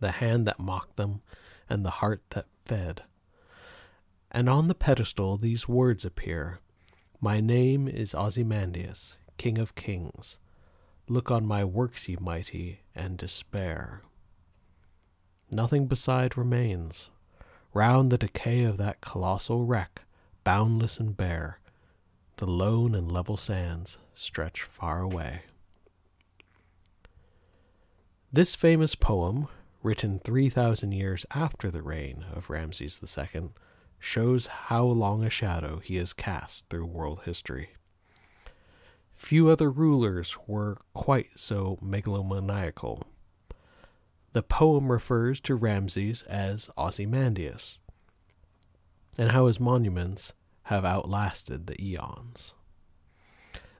The hand that mocked them, and the heart that fed. And on the pedestal these words appear My name is Ozymandias, King of Kings. Look on my works, ye mighty, and despair. Nothing beside remains. Round the decay of that colossal wreck, boundless and bare, the lone and level sands stretch far away. This famous poem, written 3,000 years after the reign of Ramses II, shows how long a shadow he has cast through world history. Few other rulers were quite so megalomaniacal. The poem refers to Ramses as Ozymandias, and how his monuments have outlasted the eons.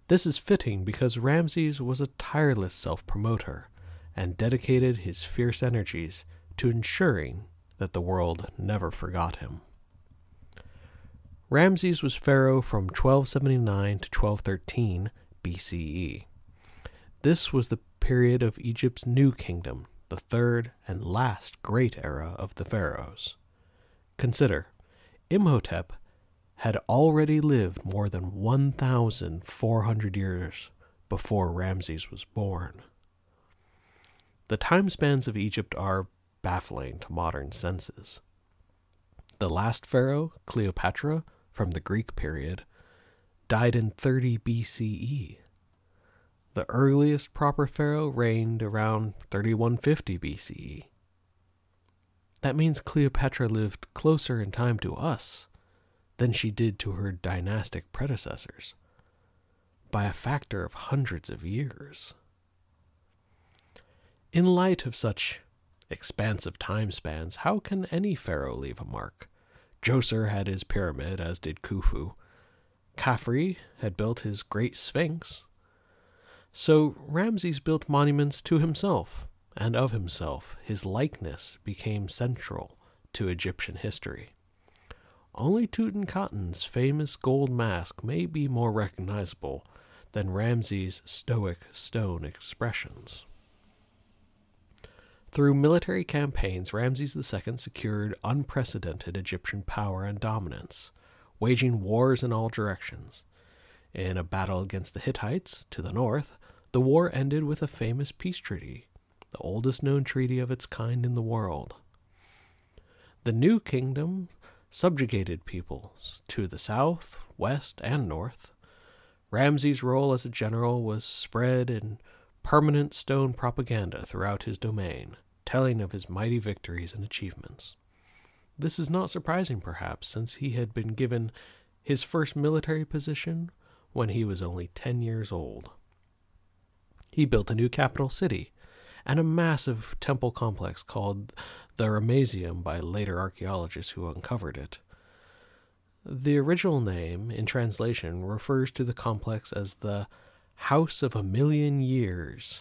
This is fitting because Ramses was a tireless self promoter and dedicated his fierce energies to ensuring that the world never forgot him. Ramses was pharaoh from 1279 to 1213 BCE. This was the period of Egypt's new kingdom, the third and last great era of the pharaohs. Consider, Imhotep had already lived more than 1,400 years before Ramses was born. The time spans of Egypt are baffling to modern senses. The last pharaoh, Cleopatra, from the Greek period, died in 30 BCE. The earliest proper pharaoh reigned around 3150 BCE. That means Cleopatra lived closer in time to us than she did to her dynastic predecessors by a factor of hundreds of years. In light of such expansive time spans, how can any pharaoh leave a mark? Djoser had his pyramid, as did Khufu. Khafre had built his great sphinx. So Ramses built monuments to himself and of himself. His likeness became central to Egyptian history. Only Tutankhamun's famous gold mask may be more recognizable than Ramses' stoic stone expressions. Through military campaigns, Ramses II secured unprecedented Egyptian power and dominance, waging wars in all directions. In a battle against the Hittites to the north, the war ended with a famous peace treaty, the oldest known treaty of its kind in the world. The new kingdom subjugated peoples to the south, west, and north. Ramses' role as a general was spread in permanent stone propaganda throughout his domain, telling of his mighty victories and achievements. This is not surprising, perhaps, since he had been given his first military position when he was only 10 years old. He built a new capital city and a massive temple complex called the Ramesseum by later archaeologists who uncovered it. The original name, in translation, refers to the complex as the House of a Million Years.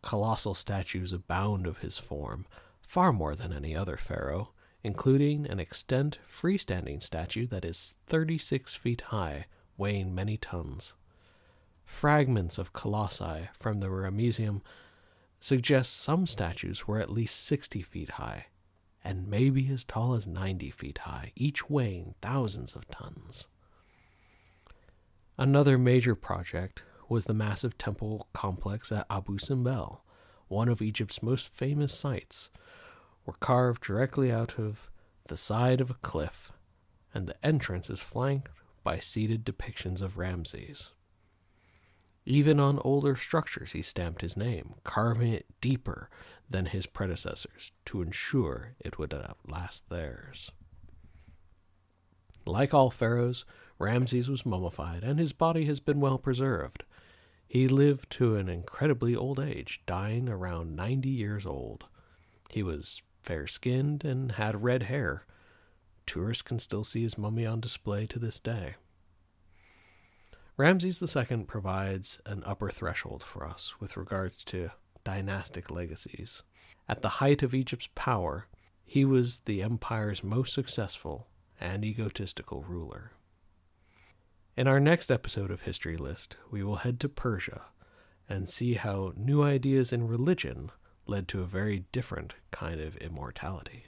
Colossal statues abound of his form, far more than any other pharaoh, including an extant freestanding statue that is 36 feet high, weighing many tons. Fragments of colossi from the Ramesseum suggest some statues were at least 60 feet high, and maybe as tall as 90 feet high, each weighing thousands of tons. Another major project was the massive temple complex at Abu Simbel, one of Egypt's most famous sites, were carved directly out of the side of a cliff, and the entrance is flanked by seated depictions of Ramses. Even on older structures, he stamped his name, carving it deeper than his predecessors to ensure it would outlast theirs. Like all pharaohs, Ramses was mummified, and his body has been well preserved. He lived to an incredibly old age, dying around 90 years old. He was fair skinned and had red hair. Tourists can still see his mummy on display to this day. Ramses II provides an upper threshold for us with regards to dynastic legacies. At the height of Egypt's power, he was the empire's most successful and egotistical ruler. In our next episode of History List, we will head to Persia and see how new ideas in religion led to a very different kind of immortality.